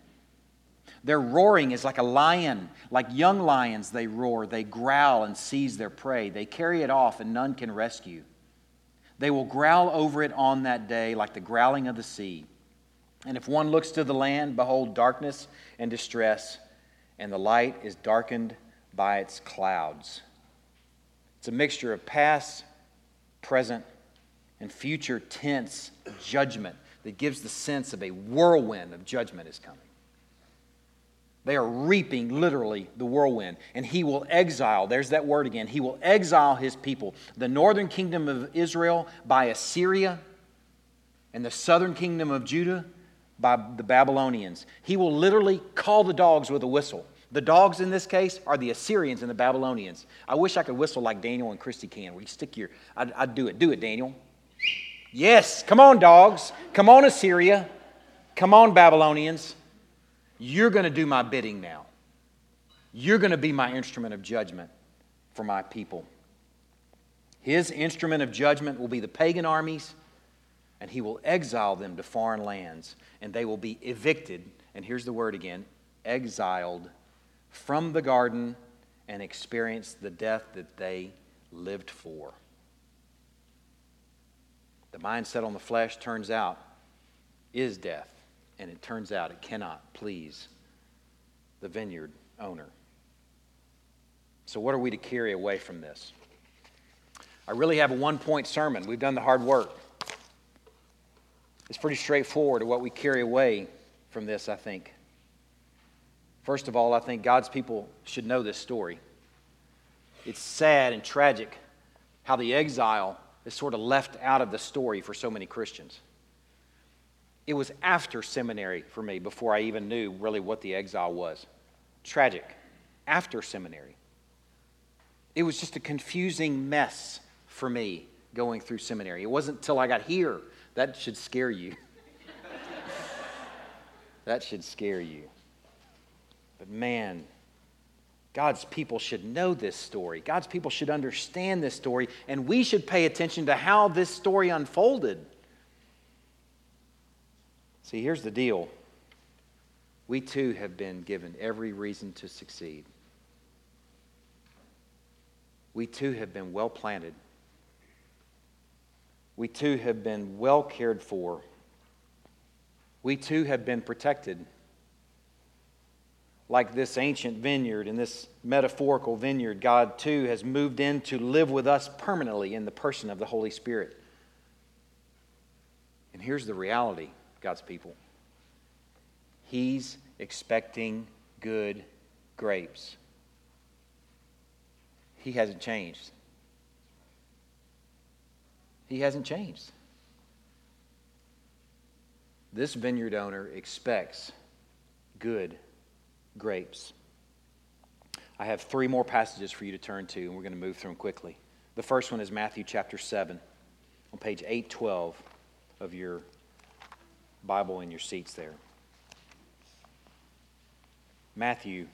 Their roaring is like a lion. Like young lions, they roar. They growl and seize their prey. They carry it off, and none can rescue. They will growl over it on that day like the growling of the sea. And if one looks to the land, behold, darkness and distress, and the light is darkened by its clouds. It's a mixture of past, present, and future tense judgment that gives the sense of a whirlwind of judgment is coming. They are reaping literally the whirlwind. And he will exile, there's that word again, he will exile his people. The northern kingdom of Israel by Assyria, and the southern kingdom of Judah by the Babylonians. He will literally call the dogs with a whistle. The dogs in this case are the Assyrians and the Babylonians. I wish I could whistle like Daniel and Christy can. We stick your, I'd, I'd do it. Do it, Daniel. Yes, come on, dogs. Come on, Assyria. Come on, Babylonians. You're going to do my bidding now. You're going to be my instrument of judgment for my people. His instrument of judgment will be the pagan armies, and he will exile them to foreign lands, and they will be evicted. And here's the word again exiled from the garden and experience the death that they lived for. The mindset on the flesh turns out is death, and it turns out it cannot please the vineyard owner. So, what are we to carry away from this? I really have a one point sermon. We've done the hard work. It's pretty straightforward what we carry away from this, I think. First of all, I think God's people should know this story. It's sad and tragic how the exile is sort of left out of the story for so many Christians. It was after seminary for me before I even knew really what the exile was. Tragic. After seminary. It was just a confusing mess for me going through seminary. It wasn't until I got here. That should scare you. that should scare you. But man, God's people should know this story. God's people should understand this story, and we should pay attention to how this story unfolded. See, here's the deal we too have been given every reason to succeed. We too have been well planted. We too have been well cared for. We too have been protected like this ancient vineyard and this metaphorical vineyard, God too has moved in to live with us permanently in the person of the Holy Spirit. And here's the reality, God's people He's expecting good grapes. He hasn't changed. He hasn't changed. This vineyard owner expects good grapes. I have three more passages for you to turn to, and we're going to move through them quickly. The first one is Matthew chapter 7, on page 812 of your Bible in your seats there. Matthew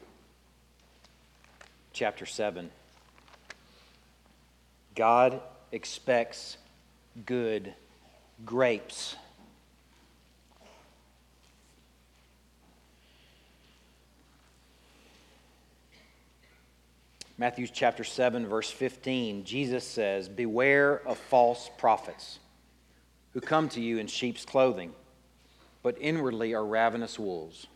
chapter 7. God expects good grapes. Matthew chapter 7, verse 15, Jesus says, Beware of false prophets who come to you in sheep's clothing, but inwardly are ravenous wolves.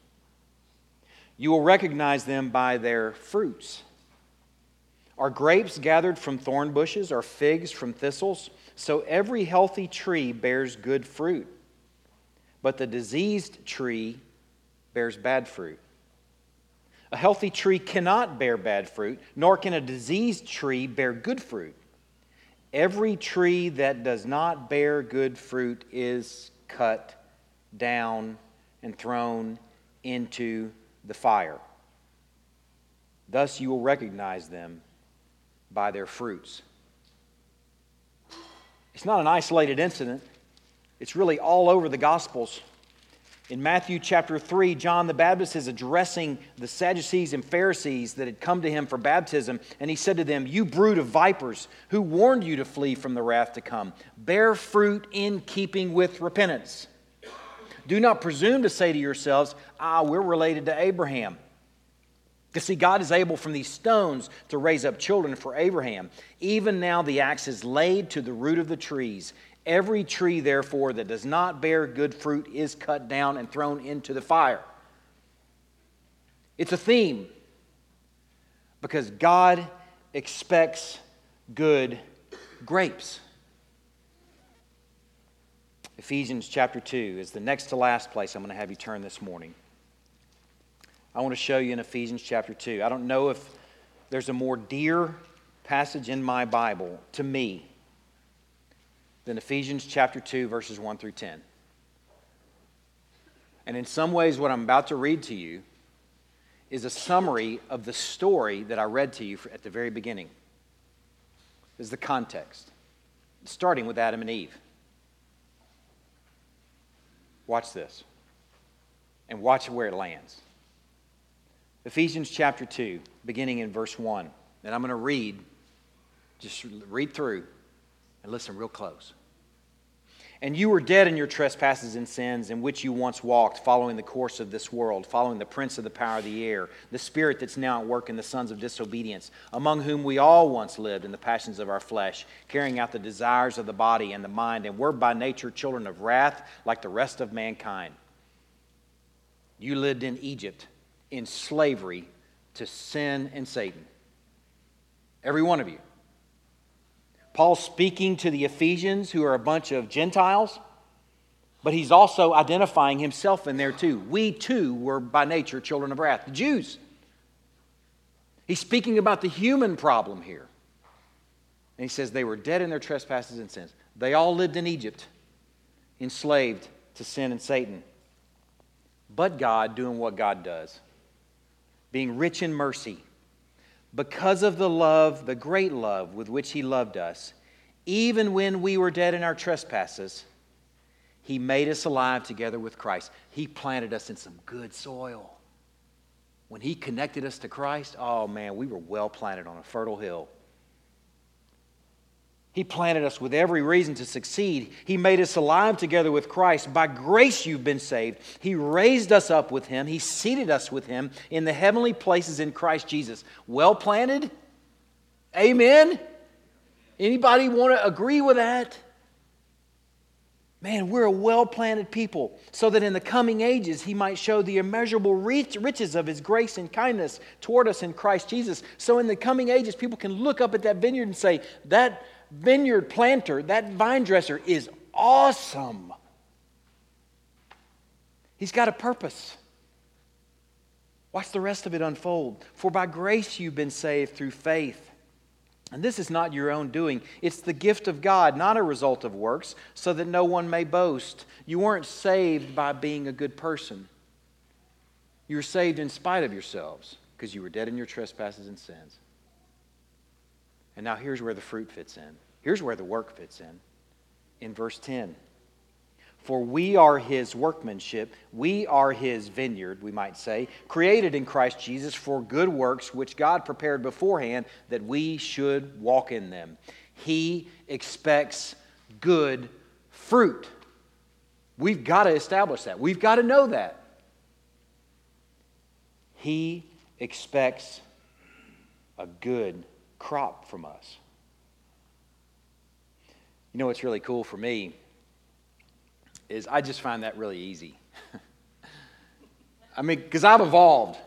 You will recognize them by their fruits. Are grapes gathered from thorn bushes, or figs from thistles? So every healthy tree bears good fruit, but the diseased tree bears bad fruit. A healthy tree cannot bear bad fruit, nor can a diseased tree bear good fruit. Every tree that does not bear good fruit is cut down and thrown into the fire. Thus you will recognize them by their fruits. It's not an isolated incident, it's really all over the Gospels. In Matthew chapter 3, John the Baptist is addressing the Sadducees and Pharisees that had come to him for baptism, and he said to them, You brood of vipers, who warned you to flee from the wrath to come? Bear fruit in keeping with repentance. Do not presume to say to yourselves, Ah, we're related to Abraham. You see, God is able from these stones to raise up children for Abraham. Even now the axe is laid to the root of the trees. Every tree, therefore, that does not bear good fruit is cut down and thrown into the fire. It's a theme because God expects good grapes. Ephesians chapter 2 is the next to last place I'm going to have you turn this morning. I want to show you in Ephesians chapter 2. I don't know if there's a more dear passage in my Bible to me than Ephesians chapter 2, verses 1 through 10. And in some ways, what I'm about to read to you is a summary of the story that I read to you at the very beginning. This is the context, starting with Adam and Eve. Watch this, and watch where it lands. Ephesians chapter 2, beginning in verse 1. And I'm going to read, just read through and listen real close. And you were dead in your trespasses and sins in which you once walked, following the course of this world, following the prince of the power of the air, the spirit that's now at work in the sons of disobedience, among whom we all once lived in the passions of our flesh, carrying out the desires of the body and the mind, and were by nature children of wrath like the rest of mankind. You lived in Egypt in slavery to sin and Satan. Every one of you. Paul's speaking to the Ephesians, who are a bunch of Gentiles, but he's also identifying himself in there too. We too were by nature children of wrath, the Jews. He's speaking about the human problem here. And he says they were dead in their trespasses and sins. They all lived in Egypt, enslaved to sin and Satan. But God doing what God does, being rich in mercy because of the love, the great love with which He loved us, even when we were dead in our trespasses, He made us alive together with Christ. He planted us in some good soil. When He connected us to Christ, oh man, we were well planted on a fertile hill. He planted us with every reason to succeed. He made us alive together with Christ. By grace you've been saved. He raised us up with Him. He seated us with Him in the heavenly places in Christ Jesus. Well planted? Amen? Anybody want to agree with that? Man, we're a well planted people, so that in the coming ages he might show the immeasurable riches of his grace and kindness toward us in Christ Jesus. So in the coming ages, people can look up at that vineyard and say, That vineyard planter, that vine dresser is awesome. He's got a purpose. Watch the rest of it unfold. For by grace you've been saved through faith. And this is not your own doing. It's the gift of God, not a result of works, so that no one may boast. You weren't saved by being a good person. You were saved in spite of yourselves, because you were dead in your trespasses and sins. And now here's where the fruit fits in. Here's where the work fits in. In verse 10 For we are his workmanship, we are his vineyard, we might say, created in Christ Jesus for good works, which God prepared beforehand that we should walk in them. He expects good fruit. We've got to establish that. We've got to know that. He expects a good crop from us. You know what's really cool for me is I just find that really easy. I mean, because I've evolved.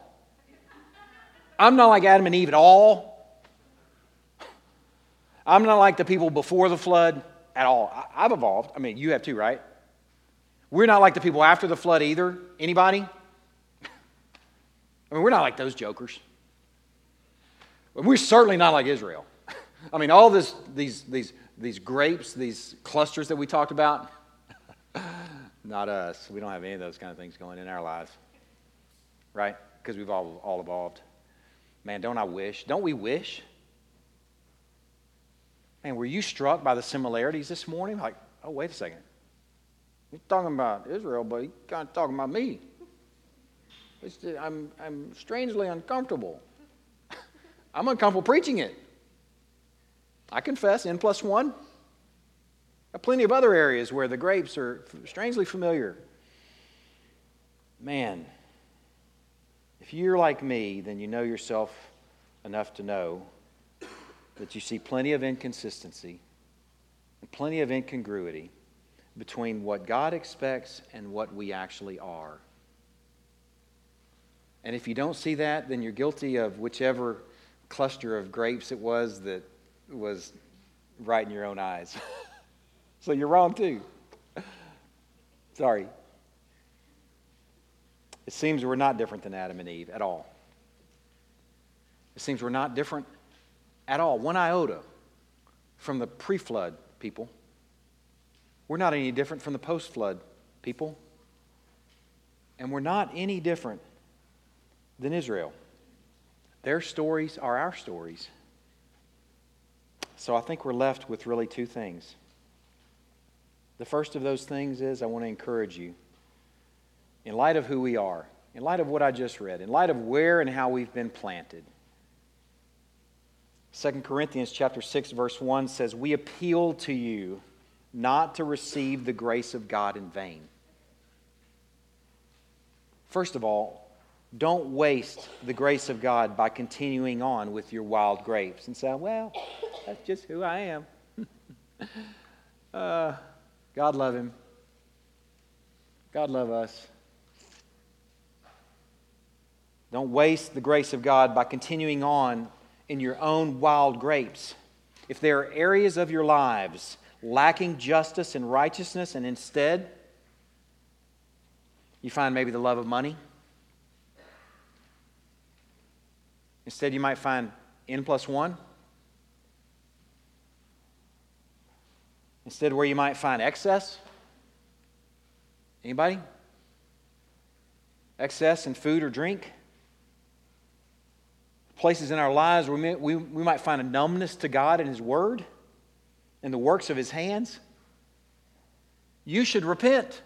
I'm not like Adam and Eve at all. I'm not like the people before the flood at all. I've evolved. I mean, you have too, right? We're not like the people after the flood either. Anybody? I mean, we're not like those jokers. We're certainly not like Israel. I mean, all this, these, these, these grapes, these clusters that we talked about, not us. We don't have any of those kind of things going in our lives, right? Because we've all, all evolved. Man, don't I wish? Don't we wish? Man, were you struck by the similarities this morning? Like, oh, wait a second. You're talking about Israel, but he's kind of talking about me. Just, I'm, I'm strangely uncomfortable. I'm uncomfortable preaching it. I confess, N plus one. Got plenty of other areas where the grapes are strangely familiar. Man, if you're like me, then you know yourself enough to know that you see plenty of inconsistency and plenty of incongruity between what God expects and what we actually are. And if you don't see that, then you're guilty of whichever cluster of grapes it was that was right in your own eyes. so you're wrong too. Sorry. It seems we're not different than Adam and Eve at all. It seems we're not different at all, one iota from the pre flood people. We're not any different from the post flood people. And we're not any different than Israel. Their stories are our stories. So I think we're left with really two things. The first of those things is I want to encourage you, in light of who we are, in light of what I just read, in light of where and how we've been planted, 2 Corinthians chapter 6 verse 1 says, "We appeal to you not to receive the grace of God in vain." First of all, don't waste the grace of God by continuing on with your wild grapes and say, "Well, that's just who I am." uh, God love him. God love us. Don't waste the grace of God by continuing on in your own wild grapes, if there are areas of your lives lacking justice and righteousness, and instead you find maybe the love of money, instead you might find N plus one. Instead, where you might find excess. Anybody? Excess in food or drink? places in our lives where we, we, we might find a numbness to God and His Word and the works of His hands, you should repent.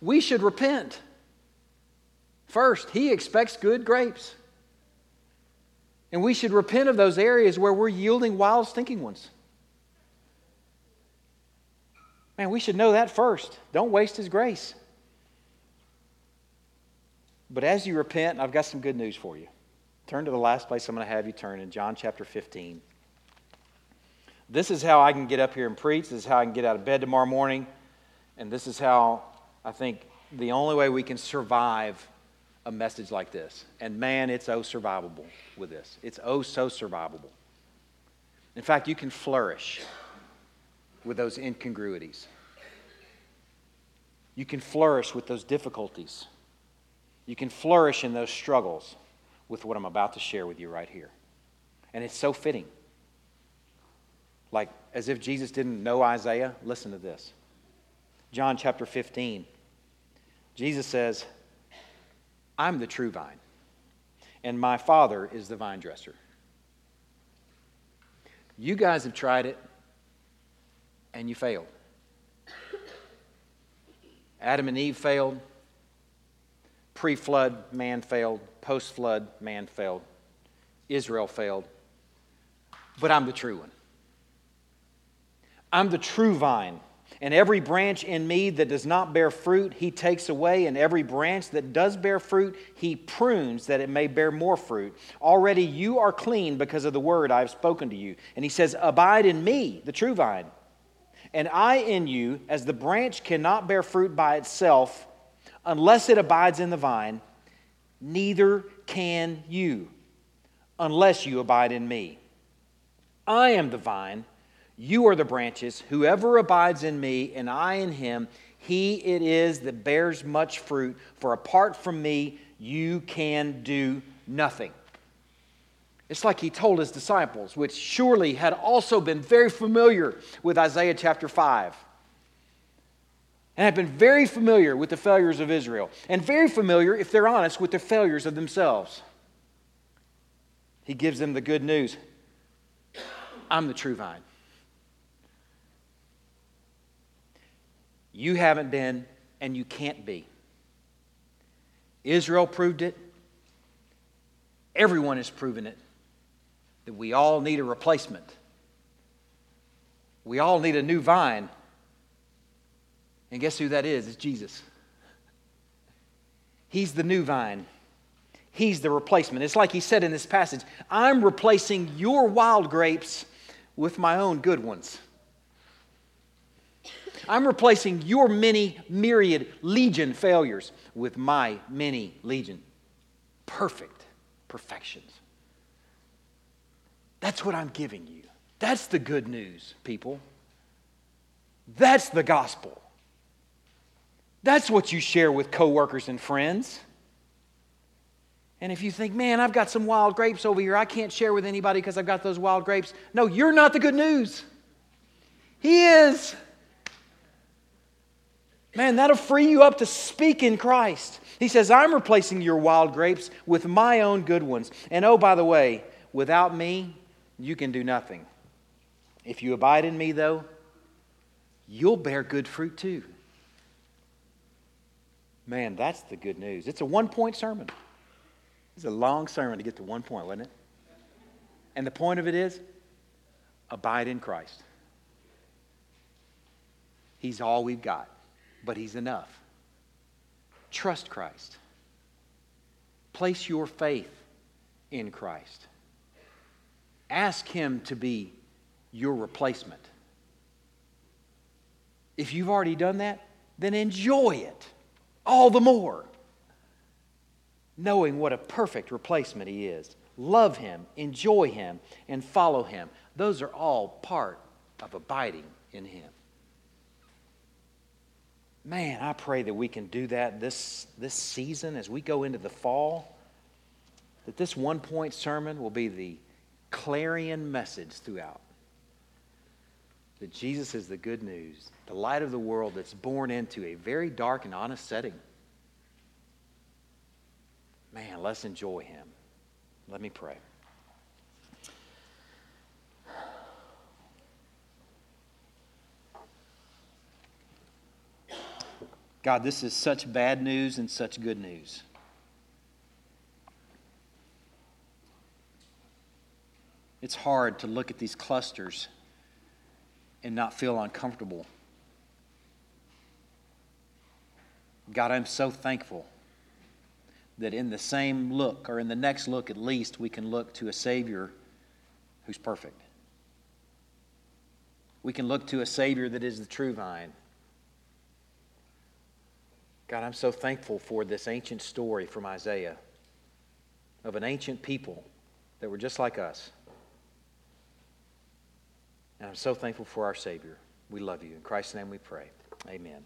We should repent. First, He expects good grapes. And we should repent of those areas where we're yielding wild, stinking ones. Man, we should know that first. Don't waste His grace. But as you repent, I've got some good news for you. Turn to the last place I'm going to have you turn in John chapter 15. This is how I can get up here and preach. This is how I can get out of bed tomorrow morning. And this is how I think the only way we can survive a message like this. And man, it's oh survivable with this. It's oh so survivable. In fact, you can flourish with those incongruities. You can flourish with those difficulties. You can flourish in those struggles with what I'm about to share with you right here. And it's so fitting. Like, as if Jesus didn't know Isaiah, listen to this. John chapter 15. Jesus says, I'm the true vine, and my Father is the vine dresser. You guys have tried it, and you failed. Adam and Eve failed. Pre flood, man failed. Post flood, man failed. Israel failed. But I'm the true one. I'm the true vine. And every branch in me that does not bear fruit, he takes away. And every branch that does bear fruit, he prunes that it may bear more fruit. Already you are clean because of the word I have spoken to you. And he says, Abide in me, the true vine, and I in you, as the branch cannot bear fruit by itself unless it abides in the vine, neither can you unless you abide in me. I am the vine, You are the branches. Whoever abides in me and I in him, he it is that bears much fruit. For apart from me, you can do nothing. It's like he told his disciples, which surely had also been very familiar with Isaiah chapter 5 and have been very familiar with the failures of Israel, and very familiar, if they're honest, with the failures of themselves. He gives them the good news I'm the true vine. You haven't been, and you can't be. Israel proved it. Everyone has proven it that we all need a replacement. We all need a new vine. And guess who that is? It's Jesus. He's the new vine. He's the replacement. It's like he said in this passage I'm replacing your wild grapes with my own good ones. I'm replacing your many myriad legion failures with my many legion perfect perfections. That's what I'm giving you. That's the good news, people. That's the gospel. That's what you share with coworkers and friends. And if you think, man, I've got some wild grapes over here, I can't share with anybody because I've got those wild grapes. No, you're not the good news. He is. Man, that'll free you up to speak in Christ. He says, I'm replacing your wild grapes with my own good ones. And oh, by the way, without me, you can do nothing. If you abide in me, though, you'll bear good fruit too. Man, that's the good news. It's a one point sermon. It's a long sermon to get to one point, wasn't it? And the point of it is abide in Christ. He's all we've got but He's enough. Trust Christ. Place your faith in Christ. Ask Him to be your replacement. If you've already done that, then enjoy it all the more, knowing what a perfect replacement He is. Love Him, enjoy Him, and follow Him. Those are all part of abiding in Him. Man, I pray that we can do that this, this season as we go into the fall. That this one point sermon will be the clarion message throughout. That Jesus is the good news, the light of the world that's born into a very dark and honest setting. Man, let's enjoy him. Let me pray. God, this is such bad news and such good news. It's hard to look at these clusters and not feel uncomfortable. God, I'm so thankful that in the same look, or in the next look at least, we can look to a Savior who's perfect. We can look to a Savior that is the true vine God, I'm so thankful for this ancient story from Isaiah of an ancient people that were just like us. And I'm so thankful for our Savior. We love you. In Christ's name we pray. Amen.